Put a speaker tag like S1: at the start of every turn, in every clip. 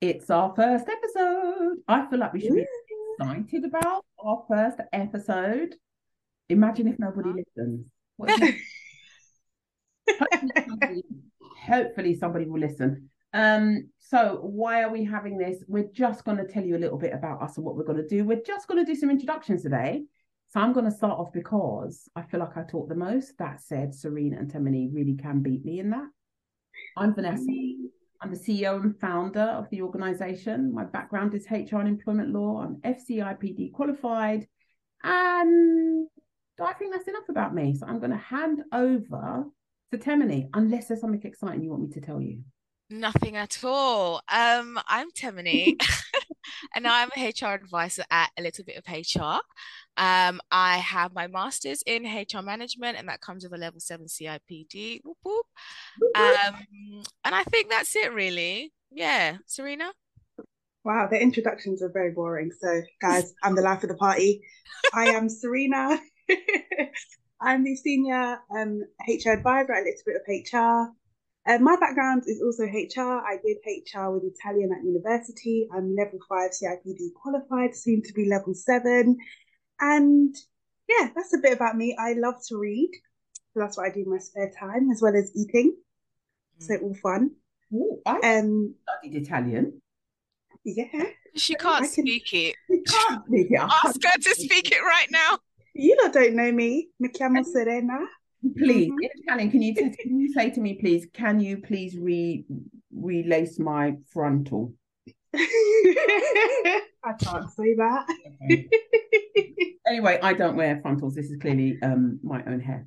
S1: It's our first episode. I feel like we should be excited about our first episode. Imagine if nobody listens. Hopefully, somebody, hopefully somebody will listen. Um, so why are we having this? We're just going to tell you a little bit about us and what we're going to do. We're just going to do some introductions today. So I'm going to start off because I feel like I talk the most. That said, Serena and Temini really can beat me in that. I'm Vanessa. I'm the CEO and founder of the organization. My background is HR and employment law. I'm FCIPD qualified. And I think that's enough about me. So I'm going to hand over to Temini, unless there's something exciting you want me to tell you.
S2: Nothing at all. Um, I'm Temini, and I'm a HR advisor at a little bit of HR. Um, I have my master's in HR management, and that comes with a level seven CIPD. Whoop, whoop. Um, and I think that's it, really. Yeah, Serena.
S3: Wow, the introductions are very boring. So, guys, I'm the life of the party. I am Serena. I'm the senior um, HR advisor at a little bit of HR. Uh, my background is also HR. I did HR with Italian at university. I'm level five CIPD qualified, soon to be level seven. And yeah, that's a bit about me. I love to read. So that's what I do in my spare time, as well as eating. So all fun.
S1: Ooh, I
S3: Um,
S1: studied Italian.
S3: yeah.
S2: She can't
S3: can-
S2: speak it.
S1: You can't speak it. I
S2: Ask her to speak it right now.
S3: You lot don't know me. Mi chiamo Serena.
S1: Please,
S3: Mhm.
S1: in Italian, can you can you say to me, please? Can you please re relace my frontal?
S3: I can't say that.
S1: Anyway, I don't wear frontals. This is clearly um my own hair.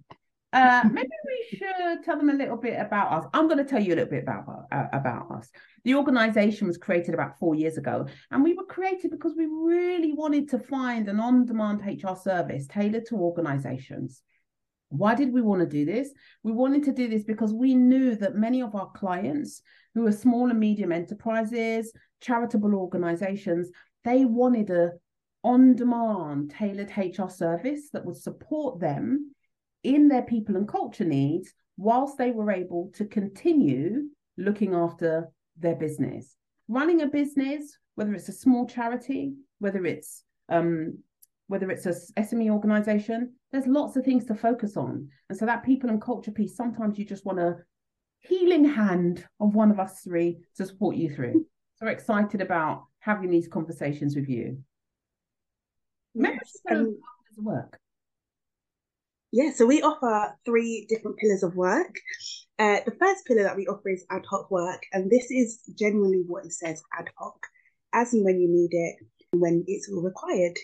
S1: Uh, maybe we should tell them a little bit about us. I'm going to tell you a little bit about uh, about us. The organization was created about four years ago, and we were created because we really wanted to find an on-demand HR service tailored to organizations. Why did we want to do this? We wanted to do this because we knew that many of our clients, who are small and medium enterprises, charitable organizations, they wanted a on-demand tailored HR service that would support them in their people and culture needs whilst they were able to continue looking after their business. Running a business, whether it's a small charity, whether it's um, whether it's a SME organization, there's lots of things to focus on. And so that people and culture piece, sometimes you just want a healing hand of one of us three to support you through. So we're excited about having these conversations with you. Maybe
S3: Yes, um,
S1: go how does it work?
S3: Yeah, so we offer three different pillars of work. Uh, the first pillar that we offer is ad hoc work, and this is generally what it says ad hoc, as and when you need it, when it's all required.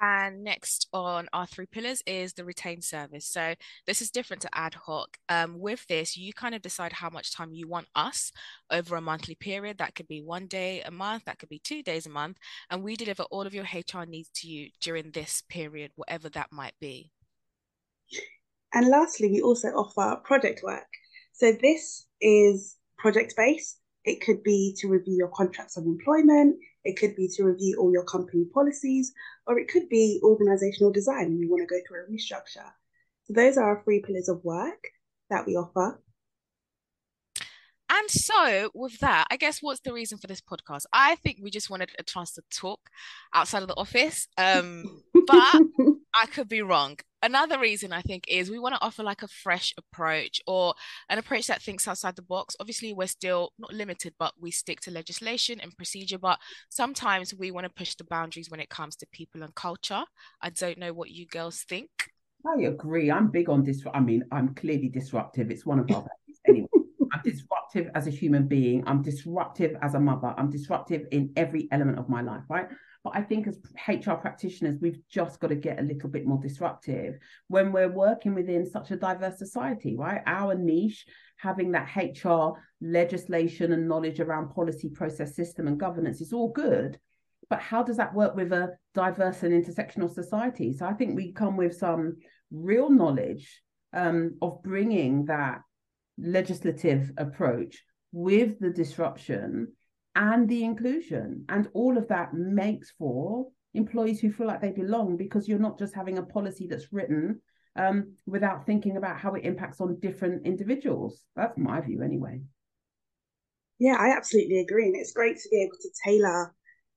S2: And next on our three pillars is the retained service. So this is different to ad hoc. Um, with this, you kind of decide how much time you want us over a monthly period. That could be one day a month, that could be two days a month, and we deliver all of your HR needs to you during this period, whatever that might be.
S3: And lastly, we also offer project work. So this is project based. It could be to review your contracts of employment, it could be to review all your company policies, or it could be organizational design and you want to go through a restructure. So those are our three pillars of work that we offer.
S2: And so, with that, I guess what's the reason for this podcast? I think we just wanted a chance to talk outside of the office. Um, but I could be wrong. Another reason I think is we want to offer like a fresh approach or an approach that thinks outside the box. Obviously, we're still not limited, but we stick to legislation and procedure. But sometimes we want to push the boundaries when it comes to people and culture. I don't know what you girls think.
S1: I agree. I'm big on this. I mean, I'm clearly disruptive. It's one of our values anyway. I'm disruptive as a human being. I'm disruptive as a mother. I'm disruptive in every element of my life, right? But I think as HR practitioners, we've just got to get a little bit more disruptive when we're working within such a diverse society, right? Our niche, having that HR legislation and knowledge around policy, process, system, and governance is all good. But how does that work with a diverse and intersectional society? So I think we come with some real knowledge um, of bringing that legislative approach with the disruption and the inclusion. And all of that makes for employees who feel like they belong because you're not just having a policy that's written um, without thinking about how it impacts on different individuals. That's my view, anyway.
S3: Yeah, I absolutely agree. And it's great to be able to tailor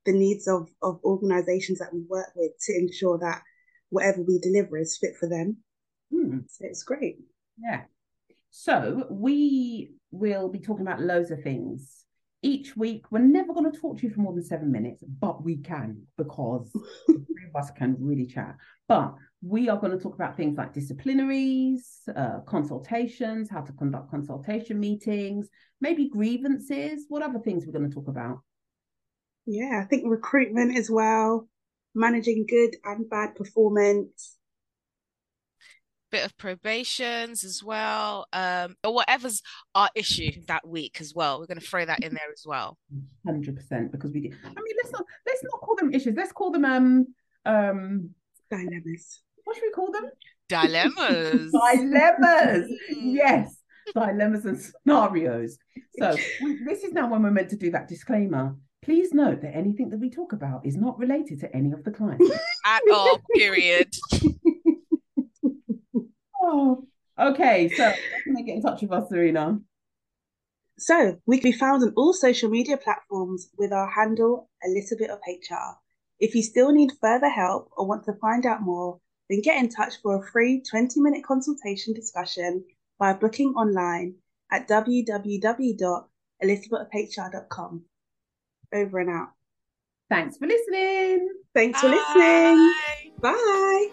S3: the needs of, of organizations that we work with to ensure that whatever we deliver is fit for them.
S1: Hmm.
S3: So it's great.
S1: Yeah. So we will be talking about loads of things each week. We're never going to talk to you for more than seven minutes, but we can because the three of us can really chat. But we are going to talk about things like disciplinaries, uh, consultations, how to conduct consultation meetings, maybe grievances. What other things we're going to talk about?
S3: Yeah, I think recruitment as well, managing good and bad performance.
S2: Bit of probations as well, um, or whatever's our issue that week as well. We're going to throw that in there as well.
S1: Hundred percent, because we. Do, I mean, let's not let's not call them issues. Let's call them um um
S3: dilemmas.
S1: What should we call them?
S2: Dilemmas.
S1: dilemmas. Yes, dilemmas and scenarios. So we, this is now when we're meant to do that disclaimer. Please note that anything that we talk about is not related to any of the clients.
S2: At all, period.
S1: okay. So how can they get in touch with us, Serena?
S3: So we can be found on all social media platforms with our handle a little bit of HR. If you still need further help or want to find out more, then get in touch for a free 20 minute consultation discussion by booking online at www.alittlebitofhr.com. Over and out.
S1: Thanks for listening.
S3: Thanks for
S2: Bye.
S3: listening. Bye.